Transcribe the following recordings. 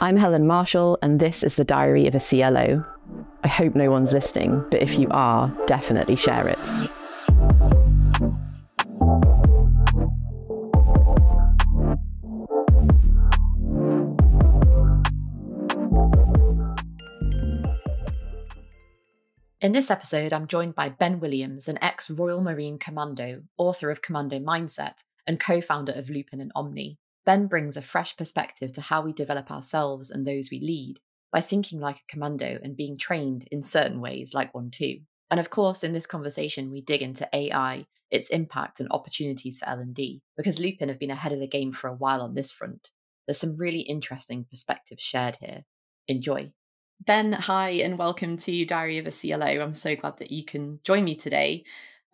I'm Helen Marshall, and this is the Diary of a CLO. I hope no one's listening, but if you are, definitely share it. In this episode, I'm joined by Ben Williams, an ex Royal Marine Commando, author of Commando Mindset, and co founder of Loopin and Omni. Ben brings a fresh perspective to how we develop ourselves and those we lead by thinking like a commando and being trained in certain ways like one too. And of course, in this conversation, we dig into AI, its impact and opportunities for L&D, because Loopin have been ahead of the game for a while on this front. There's some really interesting perspectives shared here. Enjoy. Ben, hi, and welcome to Diary of a CLO. I'm so glad that you can join me today.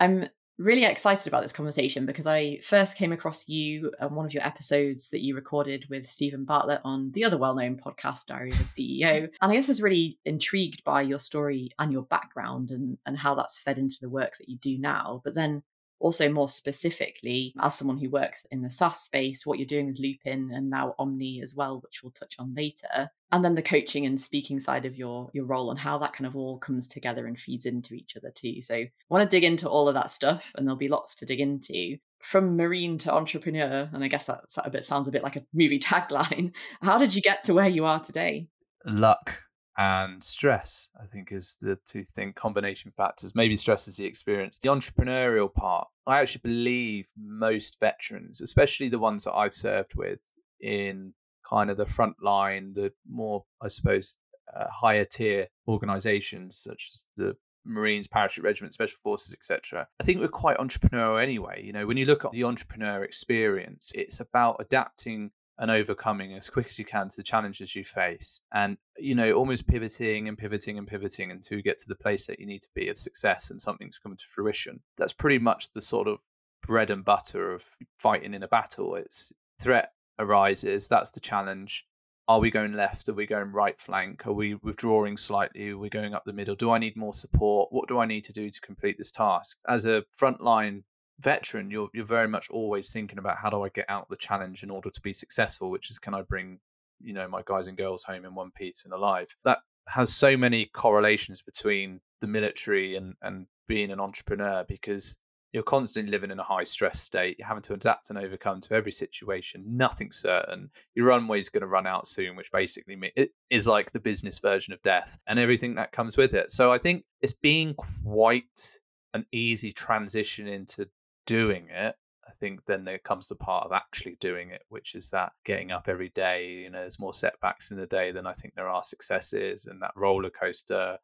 I'm really excited about this conversation because I first came across you on one of your episodes that you recorded with Steven Bartlett on the other well known podcast, Diary of a CEO. Mm-hmm. And I guess was really intrigued by your story and your background and, and how that's fed into the work that you do now. But then also more specifically as someone who works in the SaaS space, what you're doing with Loopin and now Omni as well, which we'll touch on later. And then the coaching and speaking side of your your role and how that kind of all comes together and feeds into each other too. So I want to dig into all of that stuff and there'll be lots to dig into. From marine to entrepreneur, and I guess that a bit sounds a bit like a movie tagline. How did you get to where you are today? Luck and stress, I think, is the two thing combination factors. Maybe stress is the experience. The entrepreneurial part, I actually believe most veterans, especially the ones that I've served with in kind of the front line, the more, I suppose, uh, higher tier organizations such as the Marines, Parachute Regiment, Special Forces, etc. I think we're quite entrepreneurial anyway. You know, when you look at the entrepreneur experience, it's about adapting and overcoming as quick as you can to the challenges you face. And you know almost pivoting and pivoting and pivoting until you get to the place that you need to be of success and something's coming to fruition. That's pretty much the sort of bread and butter of fighting in a battle. It's threat arises that's the challenge. Are we going left? Are we going right flank? Are we withdrawing slightly? Are we going up the middle? Do i need more support? What do i need to do to complete this task? As a frontline veteran, you're you're very much always thinking about how do I get out the challenge in order to be successful, which is can I bring you know my guys and girls home in one piece and alive. That has so many correlations between the military and and being an entrepreneur because you're constantly living in a high stress state. You're having to adapt and overcome to every situation. Nothing's certain. Your runway's going to run out soon, which basically is like the business version of death and everything that comes with it. So I think it's being quite an easy transition into doing it, I think then there comes the part of actually doing it, which is that getting up every day. You know, there's more setbacks in the day than I think there are successes, and that roller coaster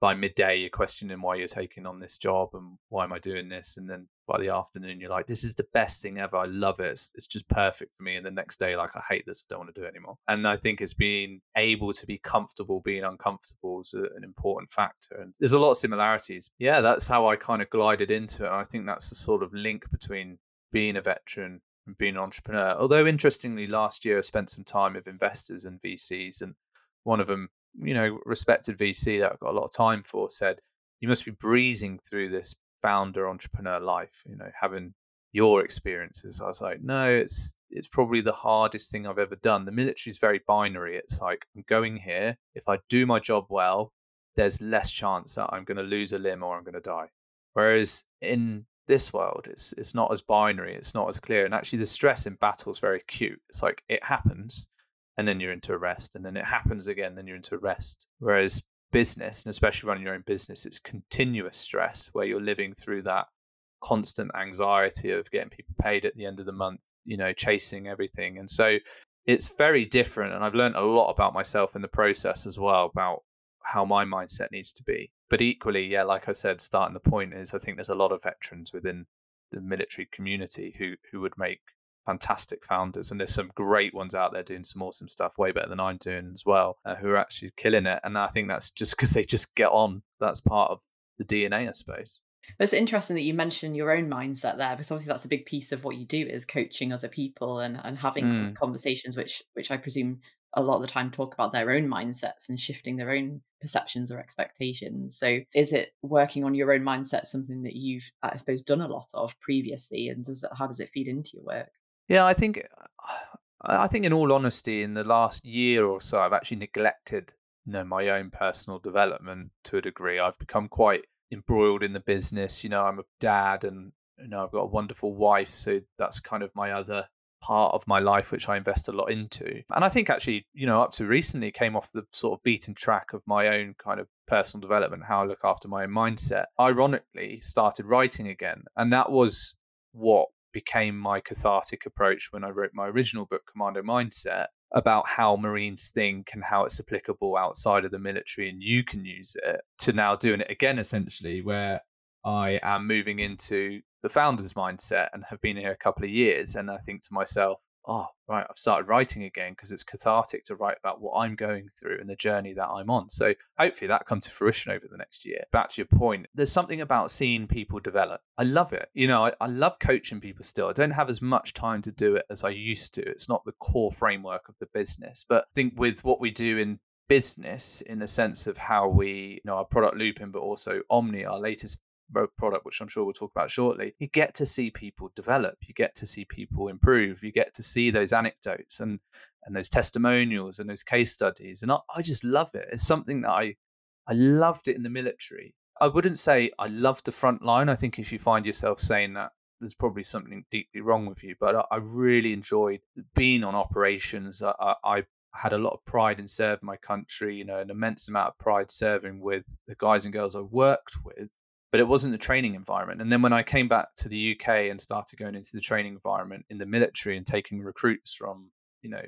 by midday you're questioning why you're taking on this job and why am I doing this and then by the afternoon you're like this is the best thing ever I love it it's, it's, just perfect for me and the next day like I hate this I don't want to do it anymore and I think it's being able to be comfortable being uncomfortable is an important factor and there's a lot of similarities. Yeah that's how I kind of glided into it and I think that's the sort of link between being a veteran and being an entrepreneur although interestingly last year I spent some time with investors and VCs and one of them you know, respected VC that I've got a lot of time for said, you must be breezing through this founder entrepreneur life, you know, having your experiences. I was like, no, it's it's probably the hardest thing I've ever done. The military is very binary. It's like I'm going here. If I do my job well, there's less chance that I'm going to lose a limb or I'm going to die. Whereas in this world, it's it's not as binary. It's not as clear. And actually, the stress in battle is very acute. It's like it happens, and then you're into rest and then it happens again then you're into rest whereas business and especially running your own business it's continuous stress where you're living through that constant anxiety of getting people paid at the end of the month you know chasing everything. And so it's very different and i've learned a lot about myself in the process as well about how my mindset needs to be. But equally yeah like i said starting the point is i think there's a lot of veterans within the military community who who would make fantastic founders, and there's some great ones out there doing some awesome stuff, way better than I'm doing as well, uh, who are actually killing it. And I think that's just because they just get on. That's part of the DNA, I suppose. It's interesting that you mentioned your own mindset there, because obviously that's a big piece of what you do is coaching other people and, and having mm. conversations, which which I presume a lot of the time talk about their own mindsets and shifting their own perceptions or expectations. So, is it working on your own mindset something that you've, I suppose, done a lot of previously, and does it, how does it feed into your work? Yeah, I think I think, in all honesty, in the last year or so, I've actually neglected you know my own personal development to a degree. I've become quite embroiled in the business. You know, I'm a dad, and you know I've got a wonderful wife, so that's kind of my other part of my life which I invest a lot into. And I think actually, you know, up to recently came off the sort of beaten track of my own kind of personal development, how I look after my own mindset. Ironically, started writing again, and that was what became my cathartic approach when I wrote my original book, Commando Mindset, about how Marines think and how it's applicable outside of the military and you can use it to now doing it again, essentially, where I am moving into the founder's mindset and have been here a couple of years. And I think to myself, oh, right, I've started writing again because it's cathartic to write about what I'm going through and the journey that I'm on. So hopefully that comes to fruition over the next year. Back to your point, there's something about seeing people develop. I love it. You know, I, I love coaching people still. I don't have as much time to do it as I used to. It's not the core framework of the business. But I think with what we do in business in the sense of how we, you know, our product Loopin but also Omni, our latest product, which I'm sure we'll talk about shortly, you get to see people develop, you get to see people improve, you get to see those anecdotes and and those testimonials and those case studies, and I, I just love it. It's something that I I loved it in the military. I wouldn't say I loved the front line. I think if you find yourself saying that, there's probably something deeply wrong with you. But I, I really enjoyed being on operations. I, I, I had a lot of pride in serving my country, you know, an immense amount of pride serving with the guys and girls I worked with but it wasn't the training environment. And then when I came back to the UK and started going into the training environment in the military and taking recruits from, you know,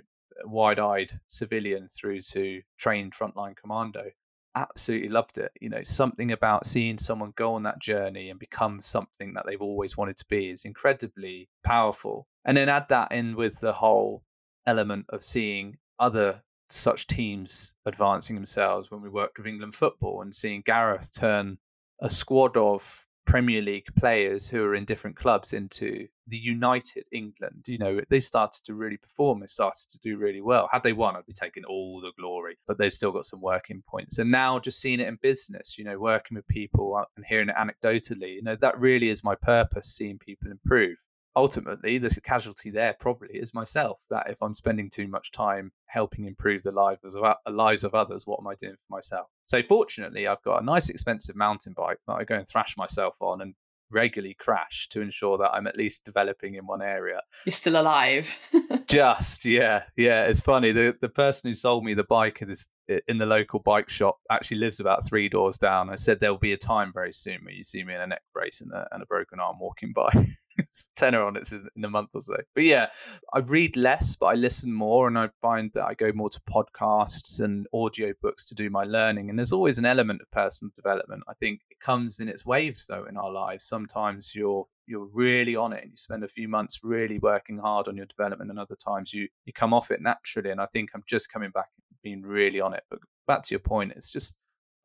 wide-eyed civilian through to trained frontline commando, absolutely loved it. You know, something about seeing someone go on that journey and become something that they've always wanted to be is incredibly powerful. And then add that in with the whole element of seeing other such teams advancing themselves when we worked with England football and seeing Gareth turn a squad of Premier League players who are in different clubs into the United England. You know, they started to really perform. They started to do really well. Had they won, I'd be taking all the glory, but they've still got some working points. And now just seeing it in business, you know, working with people uh, and hearing it anecdotally, you know, that really is my purpose, seeing people improve ultimately the casualty there probably is myself that if i'm spending too much time helping improve the lives of, lives of others what am i doing for myself? So fortunately i've got a nice expensive mountain bike that i go and thrash myself on and regularly crash to ensure that i'm at least developing in one area. You're still alive. Just yeah yeah it's funny. The the person who sold me the bike is in the local bike shop actually lives about three doors down. I said there'll be a time very soon where you see me in a neck brace and a, and a broken arm walking by tenner on it in a month or so. But yeah, I read less, but I listen more, and I find that I go more to podcasts and audio books to do my learning. And there's always an element of personal development. I think it comes in its waves, though, in our lives. Sometimes you're you're really on it and you spend a few months really working hard on your development and other times you you come off it naturally and i think i'm just coming back being really on it but back to your point it's just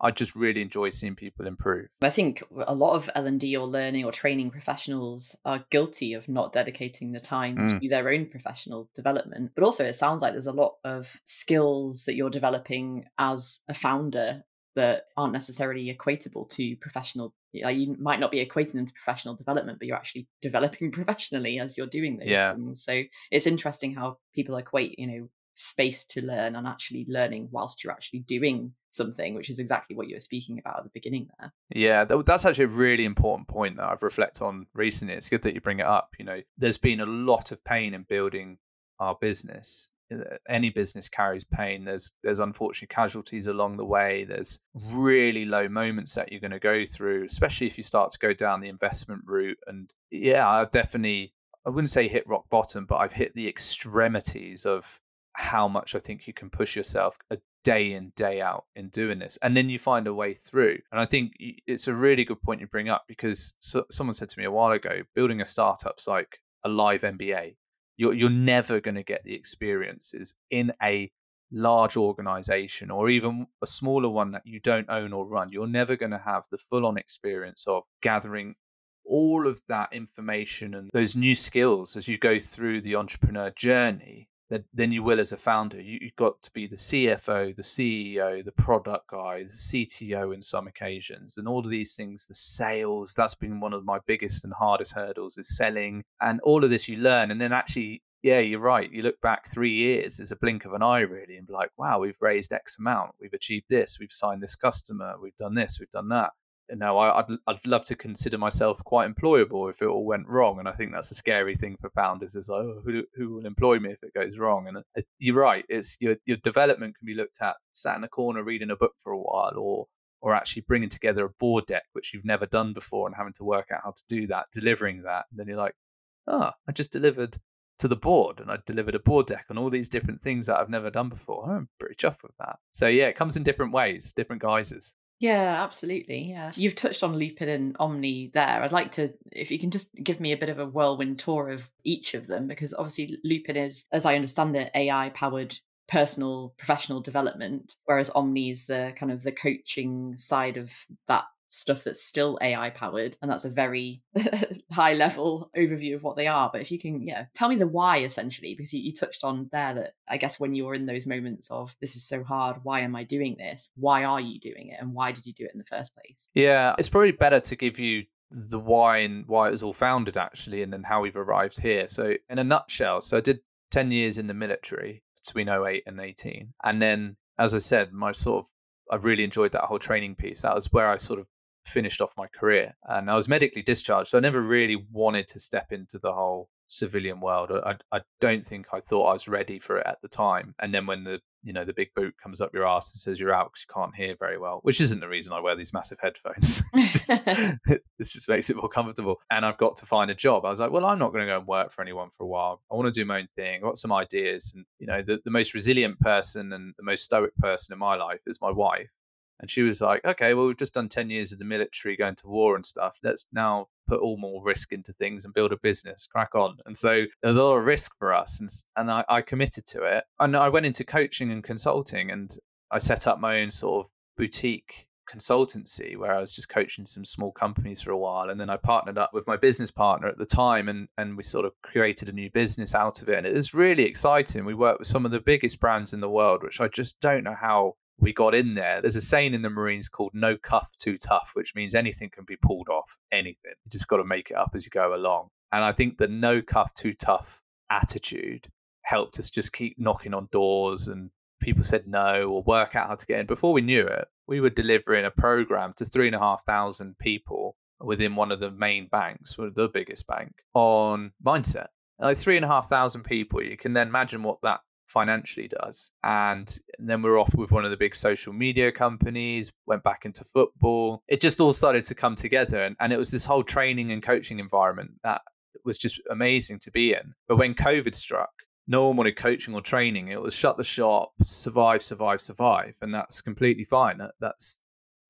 I just really enjoy seeing people improve. I think a lot of L and D or learning or training professionals are guilty of not dedicating the time mm. to their own professional development. But also, it sounds like there's a lot of skills that you're developing as a founder that aren't necessarily equatable to professional. You might not be equating them to professional development, but you're actually developing professionally as you're doing those yeah. things. So it's interesting how people equate, you know, space to learn and actually learning whilst you're actually doing something, which is exactly what you were speaking about at the beginning there. Yeah, that's actually a really important point that I've reflected on recently. It's good that you bring it up. You know, there's been a lot of pain in building our business. Uh, any business carries pain. There's there's unfortunate casualties along the way. There's really low moments that you're going to go through, especially if you start to go down the investment route. And yeah, I've definitely I wouldn't say hit rock bottom, but I've hit the extremities of how much I think you can push yourself a day in day out in doing this and then you find a way through and i think it's a really good point you bring up because so, someone said to me a while ago building a startup's like a live mba you're, you're never going to get the experiences in a large organization or even a smaller one that you don't own or run. You're never going to have the full on experience of gathering all of that information and those new skills as you go through the entrepreneur journey than you will as a founder. You, have got to be the CFO, the CEO, the product guy, the CTO in some occasions, and all of these things. The sales that's been one of my biggest and hardest hurdles is selling, and all of this you learn, and then actually yeah, you're right. You look back three years as a blink of an eye, really, and be like, wow, we've raised X amount, we've achieved this, we've signed this customer, we've done this, we've done that. Know, I, would I'd love to consider myself quite employable if it all went wrong, and I think that's a scary thing for founders. Is like, oh, who who will employ me if it goes wrong? And uh, you're right. It's your your development can be looked at sat in a corner reading a book for a while, or or actually bringing together a board deck which you've never done before and having to work out how to do that, delivering that. And then you're like, oh, I just delivered to the board and I delivered a board deck on all these different things that I've never done before. I'm pretty chuffed with that. So yeah, it comes in different ways, different guises. Yeah, absolutely. Yeah. You've touched on Loopin and Omni there. I'd like to, if you can just give me a bit of a whirlwind tour of each of them, because obviously Loopin is, as I understand it, AI powered personal professional development, whereas Omni is the kind of the coaching side of that stuff that's still AI powered, and that's a very high level overview of what they are. But if you can, yeah, tell me the why essentially, because you, you, touched on there that I guess when you're in those moments of this is so hard, why am I doing this? Why are you doing it, and why did you do it in the first place? Yeah, it's probably better to give you the why and why it was all founded actually, and then how we've arrived here. So in a nutshell, so I did ten years in the military between 08 and 18, and then as I said, my sort of I really enjoyed that whole training piece. That was where I sort of finished off my career. And I was medically discharged. So I never really wanted to step into the whole civilian world. I, I don't think I thought I was ready for it at the time. And then when the you know the big boot comes up your ass and says you're out because you can't hear very well, which isn't the reason I wear these massive headphones. just, this just makes it more comfortable. And I've got to find a job. I was like, well, I'm not going to go and work for anyone for a while. I want to do my own thing. I've got some ideas, and you know, the, the most resilient person and the most stoic person in my life is my wife. And she was like, okay, well, we've just done 10 years of the military going to war and stuff. Let's now put all more risk into things and build a business, crack on. And so there's a lot of risk for us. And, and I, I committed to it. And I went into coaching and consulting and I set up my own sort of boutique consultancy where I was just coaching some small companies for a while. And then I partnered up with my business partner at the time and, and we sort of created a new business out of it. And it was really exciting. We worked with some of the biggest brands in the world, which I just don't know how we got in there. There's a saying in the Marines called no cuff too tough, which means anything can be pulled off, anything. You just got to make it up as you go along. And I think the no cuff too tough attitude helped us just keep knocking on doors and people said no or work out how to get in. Before we knew it, we were delivering a program to three and a half thousand people within one of the main banks, the biggest bank, on mindset. Like three and a half thousand people, you can then imagine what that financially does. And then we're off with one of the big social media companies, went back into football. It just all started to come together. And, and it was this whole training and coaching environment that was just amazing to be in. But when COVID struck, no one wanted coaching or training. It was shut the shop, survive, survive, survive. And that's completely fine. That, that's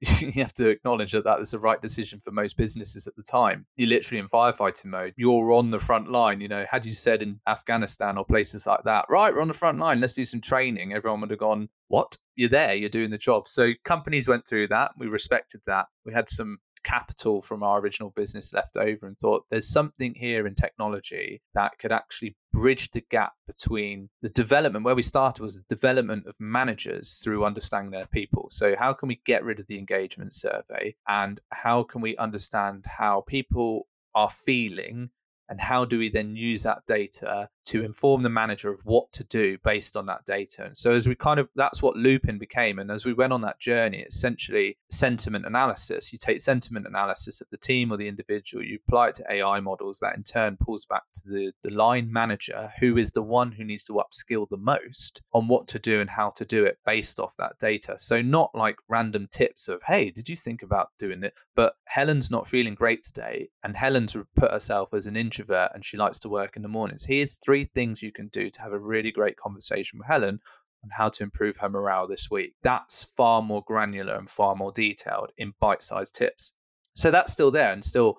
you have to acknowledge that that was the right decision for most businesses at the time. You're literally in firefighting mode. You're on the front line. You know, had you said in Afghanistan or places like that, right, we're on the front line, let's do some training, everyone would have gone, what? You're there, you're doing the job. So companies went through that. We respected that. We had some capital from our original business left over and thought there's something here in technology that could actually bridge the gap between the development where we started was the development of managers through understanding their people. So how can we get rid of the engagement survey? And how can we understand how people are feeling? And how do we then use that data to inform the manager of what to do based on that data. And so as we kind of that's what Loopin became. And as we went on that journey essentially sentiment analysis. You take sentiment analysis of the team or the individual you apply it to ai models that in turn pulls back to the, the line manager who is the one who needs to upskill the most on what to do and how to do it based off that data. So not like random tips of hey did you think about doing it? But helen's not feeling great today and helen's put herself as an introvert and she likes to work in the mornings. Here's three three things you can do to have a really great conversation with Helen on how to improve her morale this week. That's far more granular and far more detailed in bite sized tips. So that's still there and still,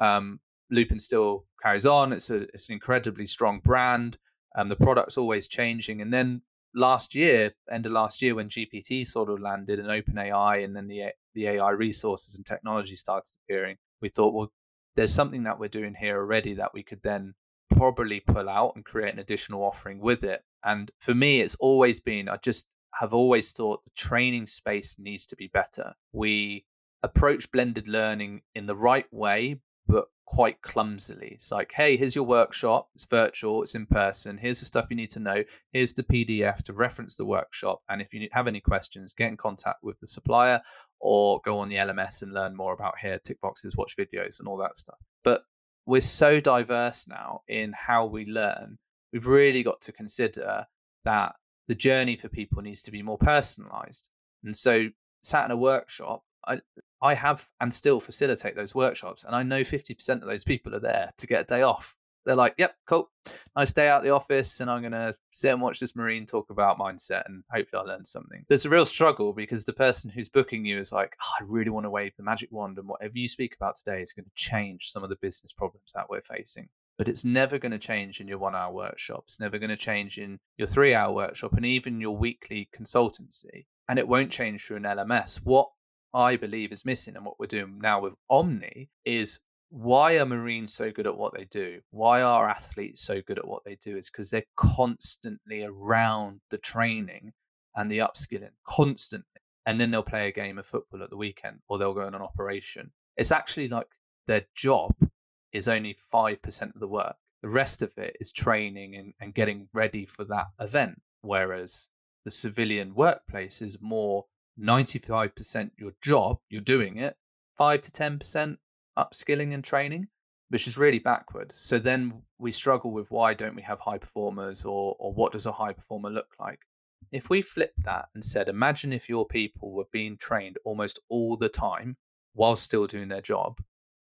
um, Loopin still carries on. It's, a, it's an incredibly strong brand. Um, the product's always changing. And then last year, end of last year, when GPT sort of landed and OpenAI and then the, the AI resources and technology started appearing, we thought, well, there's something that we're doing here already that we could then probably pull out and create an additional offering with it. And for me, it's always been, I just have always thought the training space needs to be better. We approach blended learning in the right way, but quite clumsily. It's like, hey, here's your workshop. It's virtual, it's in person. Here's the stuff you need to know. Here's the PDF to reference the workshop. And if you have any questions, get in contact with the supplier or go on the LMS and learn more about here, tick boxes, watch videos, and all that stuff. But we're so diverse now in how we learn. We've really got to consider that the journey for people needs to be more personalized. And so, sat in a workshop, I, I have and still facilitate those workshops. And I know 50% of those people are there to get a day off. They're like, yep, cool. I stay out the office. And I'm going to sit and watch this Marine talk about mindset and hopefully I'll learn something. There's a real struggle because the person who's booking you is like, oh, I really want to wave the magic wand. And whatever you speak about today is going to change some of the business problems that we're facing but it's never going to change in your one hour workshop. It's never going to change in your three hour workshop and even your weekly consultancy. And it won't change through an LMS. What I believe is missing and what we're doing now with Omni is why are Marines so good at what they do? Why are athletes so good at what they do? Is because they're constantly around the training and the upskilling, constantly. And then they'll play a game of football at the weekend or they'll go on an operation. It's actually like their job is only 5% of the work. The rest of it is training and, and getting ready for that event. Whereas the civilian workplace is more 95% your job, you're doing it, 5 to 10% upskilling and training, which is really backward. So then we struggle with why don't we have high performers or, or what does a high performer look like? If we flipped that and said, imagine if your people were being trained almost all the time while still doing their job,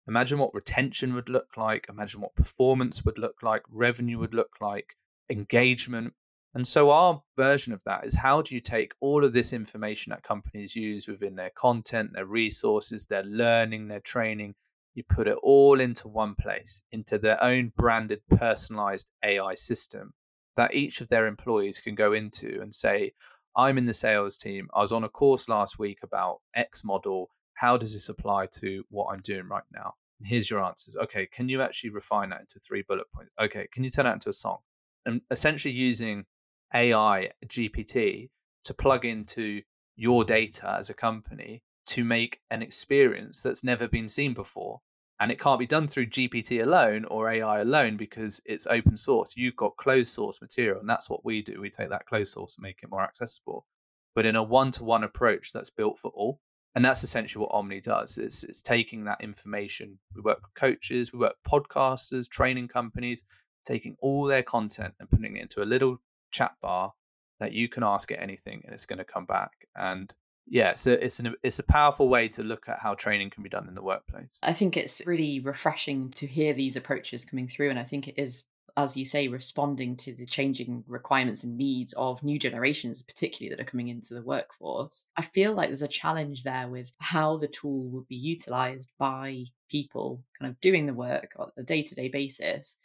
imagine what retention would look like, imagine what performance would look like, revenue would look like, engagement and so our version of that is how do you take all of this information that companies use within their content, their resources, their learning, their training, you put it all into one place, into their own branded, personalized AI system that each of their employees can go into and say, I'm in the sales team. I was on a course last week about X model. How does this apply to what I'm doing right now? And here's your answers. Okay, can you actually refine that into three bullet points? Okay, can you turn that into a song? And essentially using AI GPT to plug into your data as a company to make an experience that's never been seen before. And it can't be done through GPT alone or AI alone because it's open source. You've got closed source material, and that's what we do. We take that closed source and make it more accessible, but in a one to one approach that's built for all. And that's essentially what Omni does. It's, it's taking that information. We work with coaches, we work with podcasters, training companies, taking all their content and putting it into a little chat bar that you can ask it anything and it's going to come back. And yeah, so it's an it's a powerful way to look at how training can be done in the workplace. I think it's really refreshing to hear these approaches coming through, and I think it is, as you say, responding to the changing requirements and needs of new generations, particularly that are coming into the workforce. I feel like there's a challenge there with how the tool would be utilized by people kind of doing the work on a day to day basis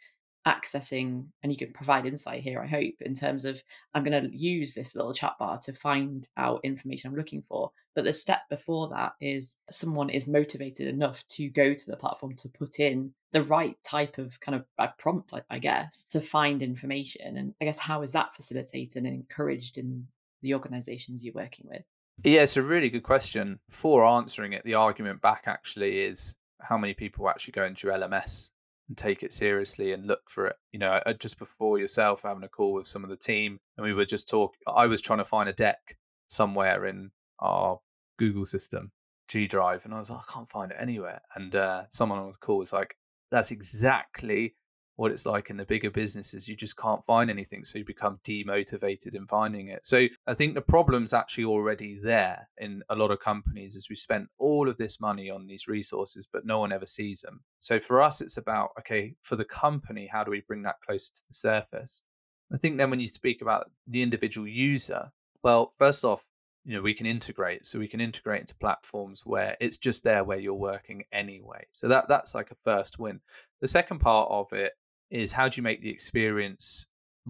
accessing and you can provide insight here i hope in terms of i'm going to use this little chat bar to find out information i'm looking for. But the step before that is someone is motivated enough to go to the platform to put in the right type of kind of uh, prompt i guess to find information. And i guess how is that facilitated and encouraged in the organizations you're working with? Yeah it's a really good question. For answering it the argument back actually is how many people actually go into lms and take it seriously and look for it. You know, just before yourself having a call with some of the team, and we were just talking. I was trying to find a deck somewhere in our Google system, G Drive, and I was like, I can't find it anywhere. And uh, someone on the call was like, "That's exactly what it's like in the bigger businesses. You just can't find anything. So you become demotivated in finding it. So I think the problem's actually already there in a lot of companies as we spent all of this money on these resources, but no one ever sees them. So for us, it's about, okay, for the company, how do we bring that closer to the surface? I think then when you speak about the individual user, well, first off, you know we can integrate so we can integrate into platforms where it's just there where you're working anyway so that that's like a first win the second part of it is how do you make the experience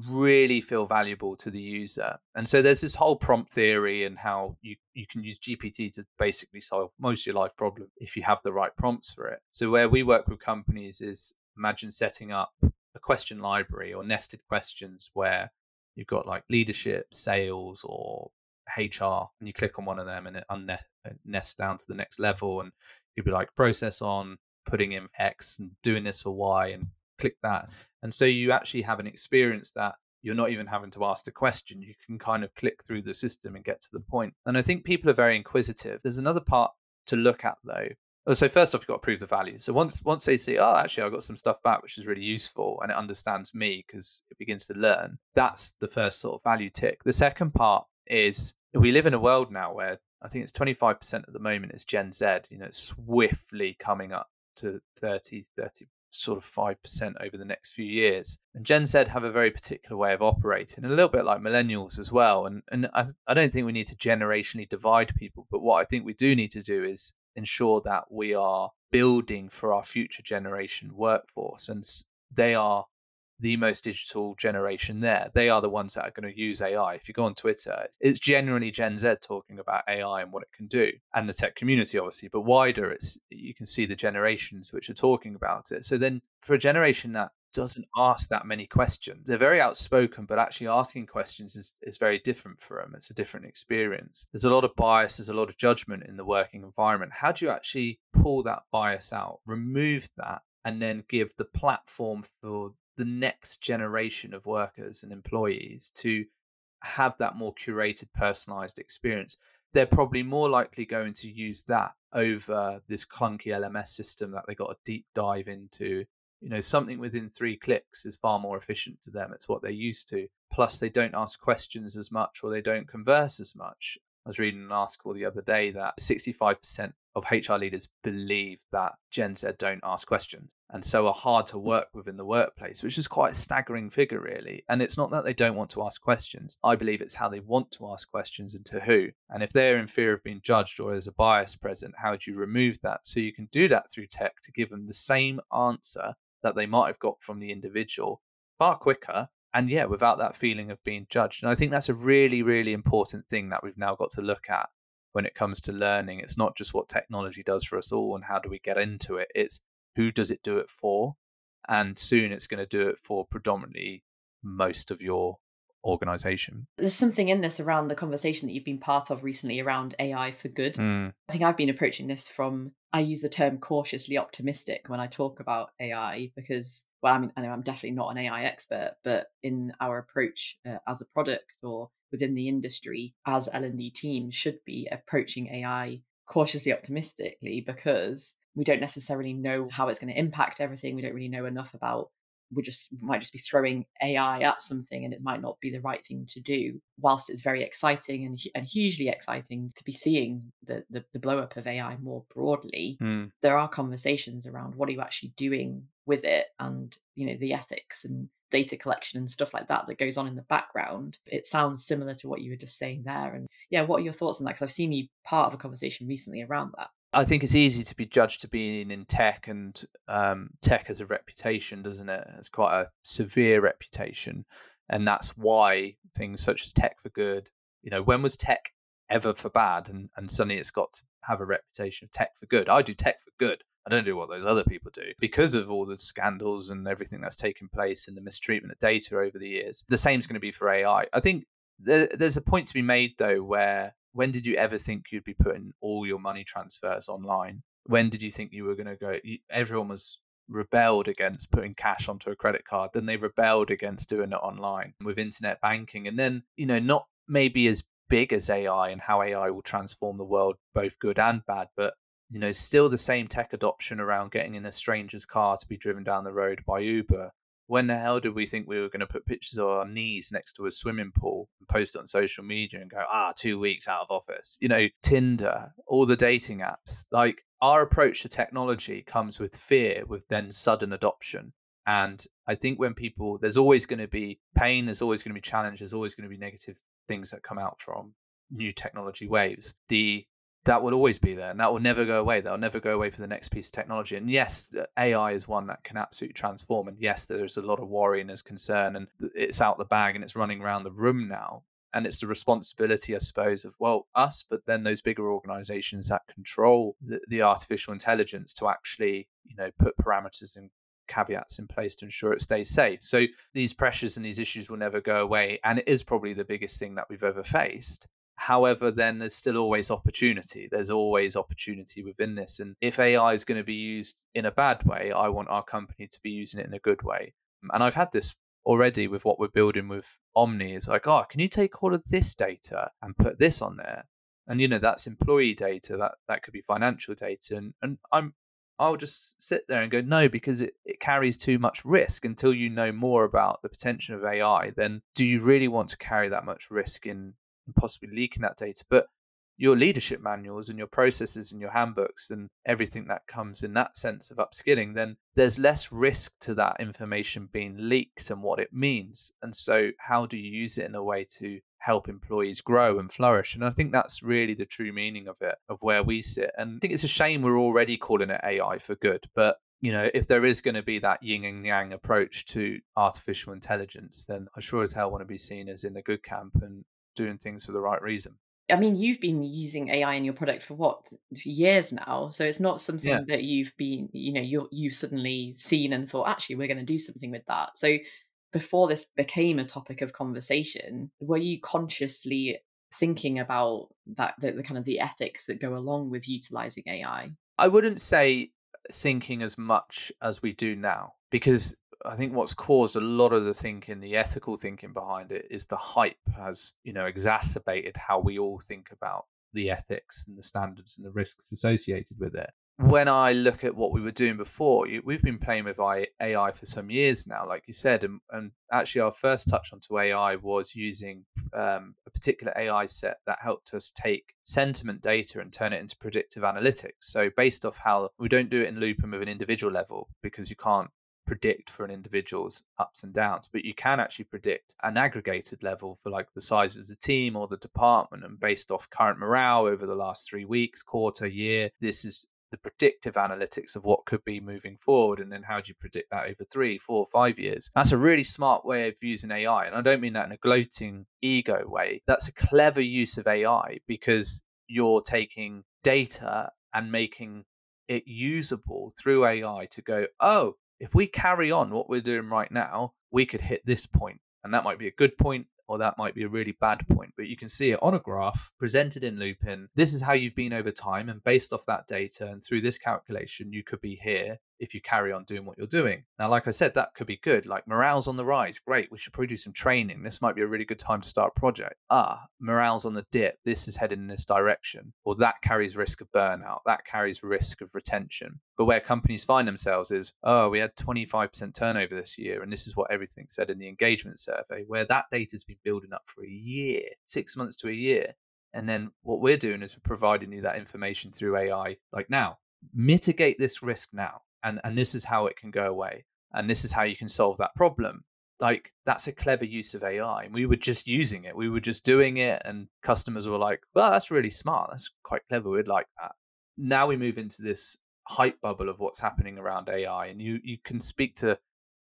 really feel valuable to the user? And so there's this whole prompt theory and how you, you can use gpt to basically solve most of your life problem if you have the right prompts for it. So where we work with companies is imagine setting up a question library or nested questions where you've got like leadership sales or hr and you click on one of them and it unne- nests down to the next level and you'd be like process on putting in X and doing this or Y and click that. And so you actually have an experience that you're not even having to ask the question. You can kind of click through the system and get to the point. And I think people are very inquisitive. There's another part to look at though. Oh, so first off, you've got to prove the value. So once once they see, oh, actually, I got some stuff back which is really useful, and it understands me because it begins to learn. That's the first sort of value tick. The second part is we live in a world now where I think it's 25% at the moment is Gen Z. You know, it's swiftly coming up to 30, 30 sort of 5% over the next few years. And Gen Z have a very particular way of operating, a little bit like millennials as well. And, and I, I don't think we need to generationally divide people, but what I think we do need to do is ensure that we are building for our future generation workforce. And they are the most digital generation there. They are the ones that are going to use AI. If you go on Twitter, it's generally Gen Z talking about AI and what it can do, and the tech community, obviously, but wider, it's you can see the generations which are talking about it. So then, for a generation that doesn't ask that many questions, they're very outspoken, but actually asking questions is, is very different for them. It's a different experience. There's a lot of bias, there's a lot of judgment in the working environment. How do you actually pull that bias out, remove that, and then give the platform for the next generation of workers and employees to have that more curated, personalized experience, they're probably more likely going to use that over this clunky LMS system that they got a deep dive into. You know, something within three clicks is far more efficient to them. It's what they're used to. Plus, they don't ask questions as much or they don't converse as much. I was reading an article the other day that 65% of HR leaders believe that Gen Z don't ask questions and so are hard to work with in the workplace, which is quite a staggering figure, really. And it's not that they don't want to ask questions. I believe it's how they want to ask questions and to who. And if they're in fear of being judged or there's a bias present, how do you remove that? So you can do that through tech to give them the same answer that they might have got from the individual far quicker and yeah, without that feeling of being judged. And I think that's a really, really important thing that we've now got to look at when it comes to learning. It's not just what technology does for us all and how do we get into it, it's who does it do it for? And soon it's going to do it for predominantly most of your organization. There's something in this around the conversation that you've been part of recently around AI for good. Mm. I think I've been approaching this from I use the term cautiously optimistic when I talk about AI because well I mean I know I'm definitely not an AI expert but in our approach uh, as a product or within the industry as L&D teams should be approaching AI cautiously optimistically because we don't necessarily know how it's going to impact everything. We don't really know enough about we just might just be throwing AI at something and it might not be the right thing to do. Whilst it's very exciting and, and hugely exciting to be seeing the, the, the blow up of AI more broadly, mm. there are conversations around what are you actually doing with it and you know the ethics and data collection and stuff like that that goes on in the background. It sounds similar to what you were just saying there. And yeah, what are your thoughts on that? Because I've seen you part of a conversation recently around that. I think it's easy to be judged to being in tech, and um, tech has a reputation, doesn't it? It's quite a severe reputation, and that's why things such as tech for good. You know, when was tech ever for bad? And and suddenly it's got to have a reputation of tech for good. I do tech for good. I don't do what those other people do because of all the scandals and everything that's taken place and the mistreatment of data over the years. The same is going to be for AI. I think there, there's a point to be made though where when did you ever think you'd be putting all your money transfers online? When did you think you were going to go? Everyone was rebelled against putting cash onto a credit card. Then they rebelled against doing it online with internet banking. And then, you know, not maybe as big as AI and how AI will transform the world, both good and bad, but you know, still the same tech adoption around getting in a stranger's car to be driven down the road by Uber when the hell did we think we were going to put pictures of our knees next to a swimming pool post on social media and go, ah, two weeks out of office? You know, Tinder, all the dating apps. Like our approach to technology comes with fear, with then sudden adoption. And I think when people, there's always going to be pain, there's always going to be challenge, there's always going to be negative things that come out from new technology waves. The that will always be there and that will never go away. That'll never go away for the next piece of technology. And yes, AI is one that can absolutely transform. And yes, there's a lot of worry and there's concern and it's out the bag and it's running around the room now. And it's the responsibility, I suppose, of, well, us, but then those bigger organizations that control the, the artificial intelligence to actually, you know, put parameters and caveats in place to ensure it stays safe. So these pressures and these issues will never go away. And it is probably the biggest thing that we've ever faced However, then there's still always opportunity. There's always opportunity within this. And if AI is going to be used in a bad way, I want our company to be using it in a good way. Mm, and I've had this already with what we're building with Omni is like, oh, can you take all of this data and put this on there? And you know, that's employee data, that that could be financial data. And and I'm I'll just sit there and go, no, because it, it carries too much risk until you know more about the potential of AI, then do you really want to carry that much risk in, in possibly leaking that data? But your leadership manuals and your processes and your handbooks and everything that comes in that sense of upskilling, then there's less risk to that information being leaked and what it means. And so, how do you use it in a way to help employees grow and flourish? And I think that's really the true meaning of it, of where we sit. And I think it's a shame we're already calling it AI for good, but you know, if there is going to be that yin and yang approach to artificial intelligence, then I sure as hell want to be seen as in the good camp and doing things for the right reason. I mean, you've been using AI in your product for what years now, so it's not something yeah. that you've been, you know, you you've suddenly seen and thought, actually, we're going to do something with that. So, before this became a topic of conversation, were you consciously thinking about that, the, the kind of the ethics that go along with utilizing AI? I wouldn't say thinking as much as we do now, because I think what's caused a lot of the thinking, the ethical thinking behind it, is the hype has, you know, exacerbated how we all think about the ethics and the standards and the risks associated with it. When I look at what we were doing before, we've been playing with AI for some years now, like you said, and, and actually our first touch onto AI was using um, a particular AI set that helped us take sentiment data and turn it into predictive analytics. So based off how we don't do it in Loopin with an individual level because you can't predict for an individual's ups and downs, but you can actually predict an aggregated level for like the size of the team or the department. And based off current morale over the last three weeks, quarter, year, this is the predictive analytics of what could be moving forward. And then how do you predict that over three, four, five years? That's a really smart way of using AI. And I don't mean that in a gloating ego way. That's a clever use of AI because you're taking data and making it usable through AI to go, oh, if we carry on what we're doing right now, we could hit this point, and that might be a good point or that might be a really bad point. But you can see it on a graph presented in Loopin. This is how you've been over time. And based off that data and through this calculation, you could be here if you carry on doing what you're doing. Now, like I said, that could be good. Like morale's on the rise. Great. We should probably do some training. This might be a really good time to start a project. Ah, morale's on the dip. This is heading in this direction. Or that carries risk of burnout. That carries risk of retention. But where companies find themselves is, oh, we had 25% turnover this year. And this is what everything said in the engagement survey, where that data's been building up for a year, six months to a year. And then what we're doing is we're providing you that information through AI, like now, mitigate this risk now and and this is how it can go away and this is how you can solve that problem. Like that's a clever use of ai and we were just using it. We were just doing it and customers were like well that's really smart. That's quite clever. We'd like that. Now we move into this hype bubble of what's happening around ai and you you can speak to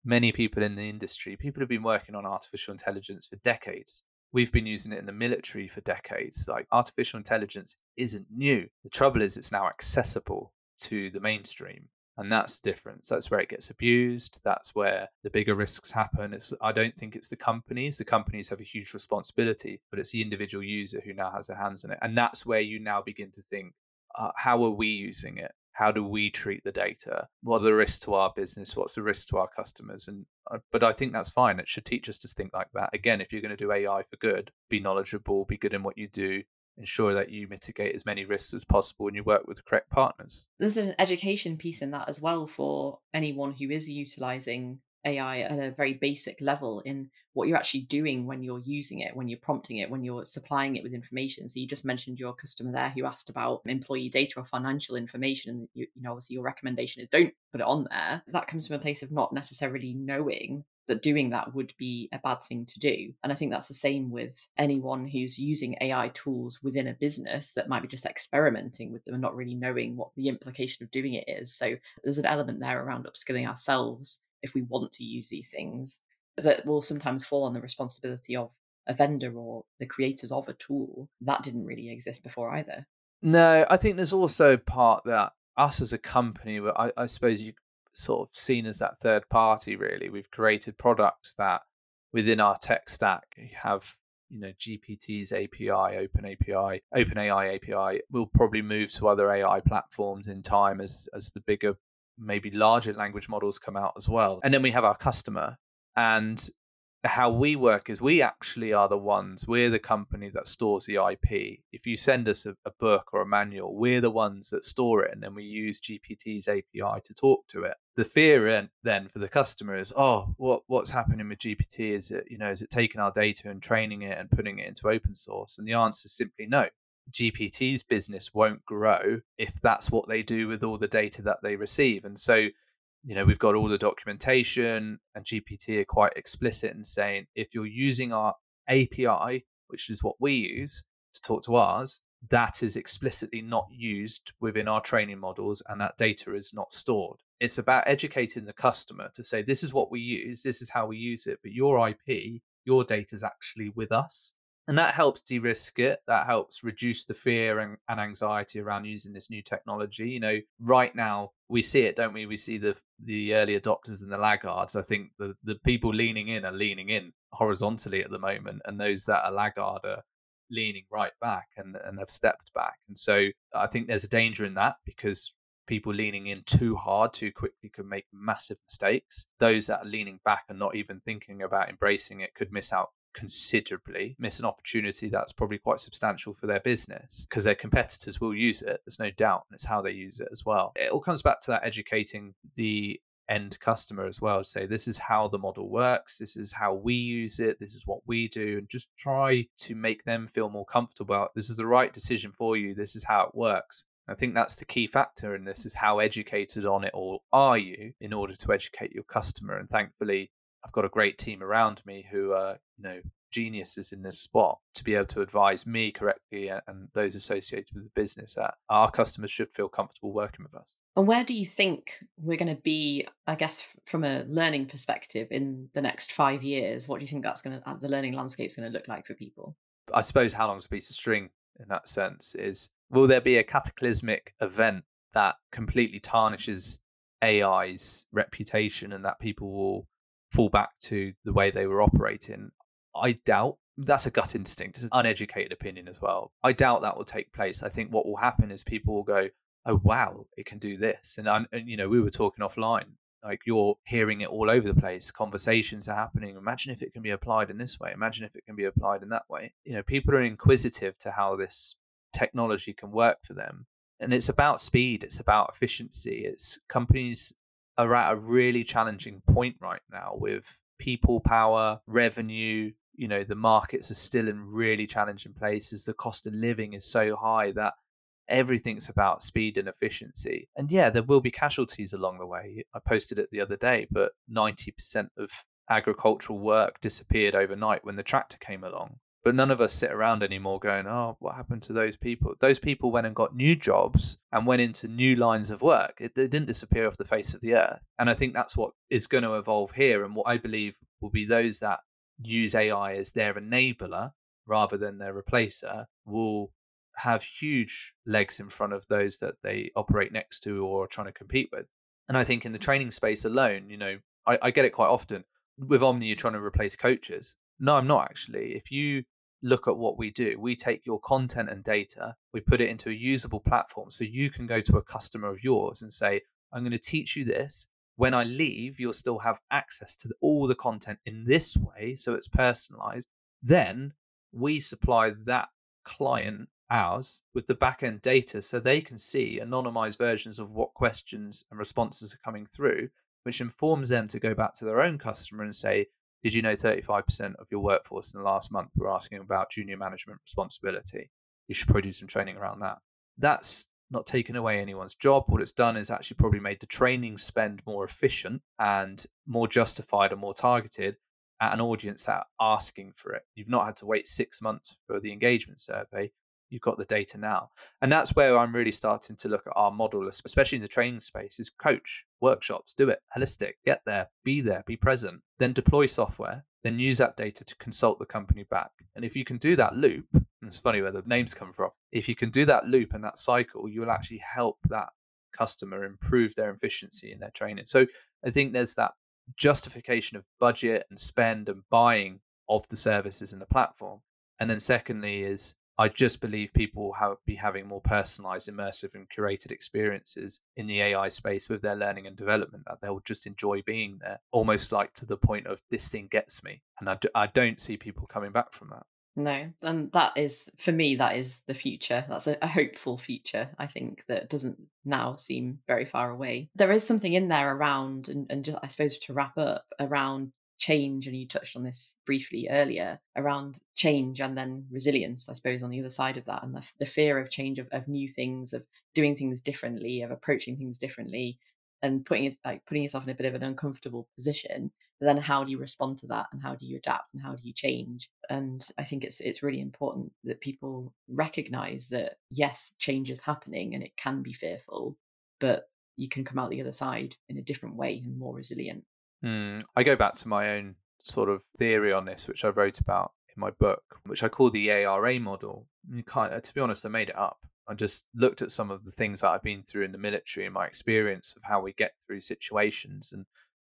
many people in the industry. People have been working on artificial intelligence for decades. We've been using it in the military for decades. Like artificial intelligence isn't new. The trouble is it's now accessible to the mainstream and that's the difference that's where it gets abused that's where the bigger risks happen. It's i don't think it's the companies the companies have a huge responsibility but it's the individual user who now has their hands on it. And that's where you now begin to think uh, how are we using it? How do we treat the data? What are the risks to our business? What's the risk to our customers? And uh, but i think that's fine. It should teach us to think like that. Again if you're going to do ai for good be knowledgeable be good in what you do ensure that you mitigate as many risks as possible and you work with the correct partners. There's an education piece in that as well for anyone who is utilizing AI at a very basic level in what you're actually doing when you're using it, when you're prompting it, when you're supplying it with information. So you just mentioned your customer there who asked about employee data or financial information. You, you know, obviously your recommendation is don't put it on there. That comes from a place of not necessarily knowing that doing that would be a bad thing to do. And I think that's the same with anyone who's using AI tools within a business that might be just experimenting with them and not really knowing what the implication of doing it is. So there's an element there around upskilling ourselves if we want to use these things that will sometimes fall on the responsibility of a vendor or the creators of a tool. That didn't really exist before either. No, I think there's also part that us as a company, I, I suppose you sort of seen as that third party really. We've created products that within our tech stack have you know GPT's API, Open API, OpenAI API We'll probably move to other AI platforms in time as as the bigger, maybe larger language models come out as well. And then we have our customer, and how we work is we actually are the ones we're the company that stores the ip if you send us a, a, book or a manual we're the ones that store it and then we use gpt's api to talk to it. The fear then for the customer is oh what what's happening with gpt is it you know is it taking our data and training it and putting it into open source? And the answer is simply no. Gpt's business won't grow if that's what they do with all the data that they receive. And so you know we've got all the documentation and gpt are quite explicit in saying if you're using our api which is what we use to talk to ours that is explicitly not used within our training models and that data is not stored. It's about educating the customer to say this is what we use this is how we use it but your ip your data is actually with us and that helps de-risk it. That helps reduce the fear and, and, anxiety around using this new technology. You know right now we see it don't we? We see the the early adopters and the laggards. I think the the people leaning in are leaning in horizontally at the moment and those that are laggard are leaning right back and and have stepped back. And so i think there's a danger in that because people leaning in too hard too quickly could make massive mistakes. Those that are leaning back and not even thinking about embracing it could miss out considerably, miss an opportunity that's probably quite substantial for their business because their competitors will use it. There's no doubt. And it's how they use it as well. It all comes back to that educating the end customer as well say this is how the model works this is how we use it this is what we do and just try to make them feel more comfortable this is the right decision for you this is how it works I think that's the key factor in this is how educated on it all are you in order to educate your customer. And thankfully, I've got a great team around me who are, you know, geniuses in this spot to be able to advise me correctly and those associated with the business that our customers should feel comfortable working with us. And where do you think we're going to be, I guess, from a learning perspective in the next five years? What do you think that's going to, uh, the learning landscape is going to look like for people? I suppose how long's a piece of string in that sense is will there be a cataclysmic event that completely tarnishes AI's reputation and that people will fall back to the way they were operating. I doubt that's a gut instinct, it's an uneducated opinion as well. I doubt that will take place. I think what will happen is people will go, "Oh wow, it can do this," and, and you know we were talking offline. Like you're hearing it all over the place. Conversations are happening. Imagine if it can be applied in this way. Imagine if it can be applied in that way. You know, people are inquisitive to how this technology can work for them and it's about speed it's about efficiency it's companies are at a really challenging point right now with people power, revenue. You know, the markets are still in really challenging places. The cost of living is so high that everything's about speed and efficiency. And yeah, there will be casualties along the way. I posted it the other day, but 90% of agricultural work disappeared overnight when the tractor came along. But none of us sit around anymore going, oh, what happened to those people? Those people went and got new jobs and went into new lines of work. It, it didn't disappear off the face of the earth. And I think that's what is going to evolve here. And what I believe will be those that use AI as their enabler rather than their replacer will have huge legs in front of those that they operate next to or are trying to compete with. And I think in the training space alone, you know, I, I get it quite often. With Omni, you're trying to replace coaches. No, I'm not actually. If you look at what we do. We take your content and data, we put it into a usable platform so you can go to a customer of yours and say, I'm going to teach you this. When I leave, you'll still have access to all the content in this way, so it's personalized. Then we supply that client ours with the backend data so they can see anonymized versions of what questions and responses are coming through, which informs them to go back to their own customer and say, did you know 35% of your workforce in the last month were asking about junior management responsibility? You should probably do some training around that. That's not taken away anyone's job. What it's done is actually probably made the training spend more efficient and more justified and more targeted at an audience that are asking for it. You've not had to wait six months for the engagement survey you've got the data now. And that's where i'm really starting to look at our model especially in the training space is coach workshops do it holistic get there be there be present then deploy software then use that data to consult the company back. And if you can do that loop and it's funny where the names come from if you can do that loop and that cycle you will actually help that customer improve their efficiency in their training. So i think there's that justification of budget and spend and buying of the services and the platform. And then secondly is I just believe people will be having more personalized, immersive, and curated experiences in the AI space with their learning and development that they'll just enjoy being there, almost like to the point of this thing gets me. And I don't see people coming back from that. No, and that is for me that is the future. That's a, a, hopeful future. I think that doesn't now seem very far away. There is something in there around, and, and just I suppose to wrap up around change, and you touched on this briefly earlier around change and then resilience, I suppose, on the other side of that, and the, the fear of change, of, of new things, of doing things differently, of approaching things differently, and putting like putting yourself in a bit of an uncomfortable position. But then, how do you respond to that, and how do you adapt, and how do you change? And I think it's it's really important that people recognize that yes, change is happening, and it can be fearful, but you can come out the other side in a different way and more resilient. Mm, I go back to my own sort of theory on this, which I wrote about in my book, which I call the ARA model. Kind to be honest, I made it up. I just looked at some of the things that I've been through in the military and my experience of how we get through situations and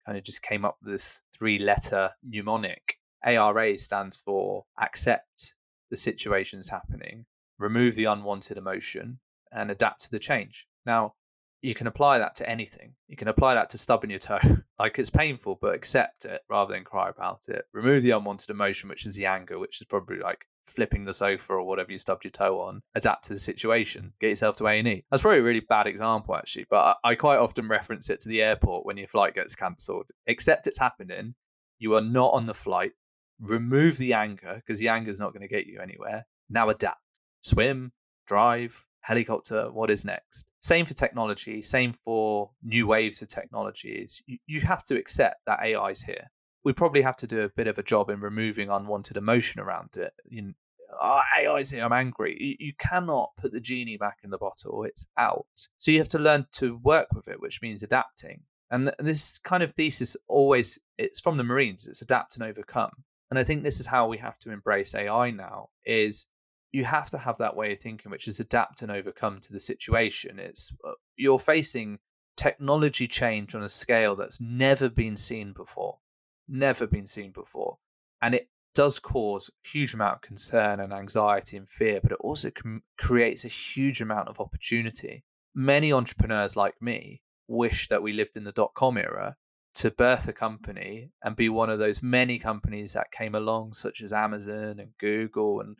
kind of just came up with this three letter mnemonic. ARA stands for accept the situations happening, remove the unwanted emotion, and adapt to the change. Now, you can apply that to anything. You can apply that to stubbing your toe. like it's painful, but accept it rather than cry about it. Remove the unwanted emotion, which is the anger, which is probably like flipping the sofa or whatever you stubbed your toe on. Adapt to the situation. Get yourself to A and E. That's probably a really bad example actually, but I quite often reference it to the airport when your flight gets cancelled. Accept it's happening. You are not on the flight. Remove the anger because the anger is not going to get you anywhere. Now adapt. Swim, drive, helicopter. What is next? Same for technology, same for new waves of technologies. You, you have to accept that AI is here. We probably have to do a bit of a job in removing unwanted emotion around it. You know, oh, AI's here, I'm angry. You, you, cannot put the genie back in the bottle, it's out. So you have to learn to work with it, which means adapting. And this kind of thesis always, it's from the Marines, it's adapt and overcome. And I think this is how we have to embrace AI now is you have to have that way of thinking, which is adapt and overcome to the situation. It's uh, you're facing technology change on a scale that's never been seen before, never been seen before, and it does cause a huge amount of concern and anxiety and fear, but it also com- creates a huge amount of opportunity. Many entrepreneurs like me wish that we lived in the dot com era to birth a company and be one of those many companies that came along, such as Amazon and Google and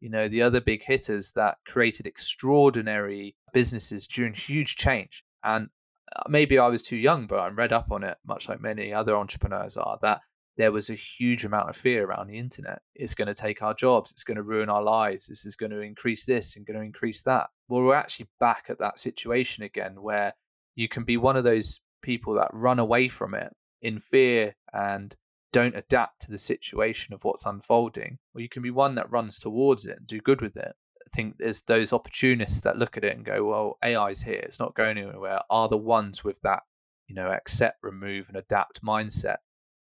you know, the other big hitters that created extraordinary businesses during huge change. And uh, maybe I was too young, but I'm read up on it, much like many other entrepreneurs are, that there was a huge amount of fear around the internet. It's going to take our jobs. It's going to ruin our lives. This is going to increase this and going to increase that. Well, we're actually back at that situation again where you can be one of those people that run away from it in fear and don't adapt to the situation of what's unfolding, or you can be one that runs towards it and do good with it. I think there's those opportunists that look at it and go, well, AI's here, it's not going anywhere, are the ones with that, you know, accept, remove, and adapt mindset,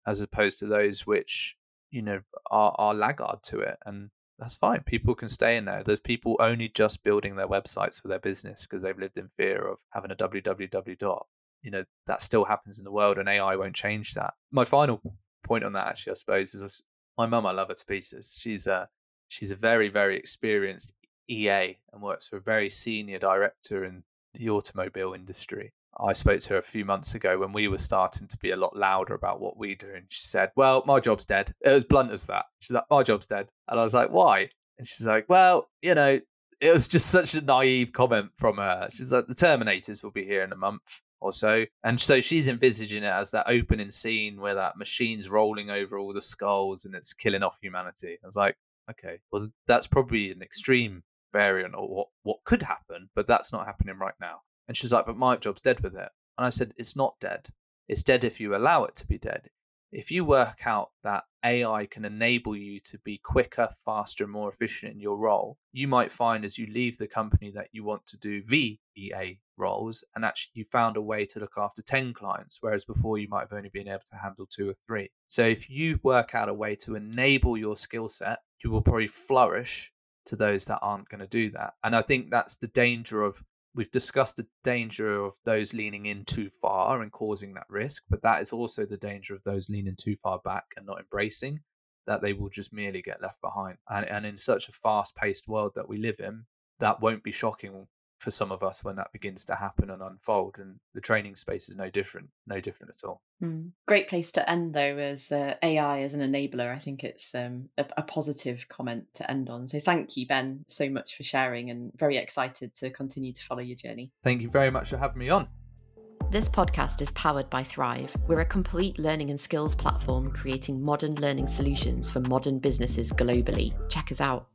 as opposed to those which, you know, are, are laggard to it. And that's fine. People can stay in there. There's people only just building their websites for their business because they've lived in fear of having a www dot. You know, that still happens in the world and AI won't change that. My final point on that actually, I suppose, is my mum. I love her to pieces. She's a she's a very very experienced EA and works for a very senior director in the automobile industry. I spoke to her a few months ago when we were starting to be a lot louder about what we do, and she said, "Well, my job's dead." It was blunt as that. She's like, "My job's dead," and I was like, "Why?" And she's like, "Well, you know." It was just such a naive comment from her. She's like, the Terminators will be here in a month or so. And so she's envisaging it as that opening scene where that machine's rolling over all the skulls and it's killing off humanity. I was like, okay, well, that's probably an extreme variant or what, what could happen, but that's not happening right now. And she's like, but my job's dead with it. And I said, it's not dead. It's dead if you allow it to be dead if you work out that AI can enable you to be quicker, faster, and more efficient in your role, you might find as you leave the company that you want to do VEA roles and actually you found a way to look after 10 clients, whereas before you might have only been able to handle two or three. So if you work out a way to enable your skill set, you will probably flourish to those that aren't going to do that. And I think that's the danger of We've discussed the danger of those leaning in too far and causing that risk, but that is also the danger of those leaning too far back and not embracing. that they will just merely get left behind. And, and in such a fast paced world that we live in, that won't be shocking for some of us when that begins to happen and unfold and the training space is no different no different at all mm. great place to end though as uh, ai as an enabler i think it's um, a, a, positive comment to end on so thank you ben so much for sharing and very excited to continue to follow your journey thank you very much for having me on this podcast is powered by Thrive. We're a complete learning and skills platform creating modern learning solutions for modern businesses globally. Check us out.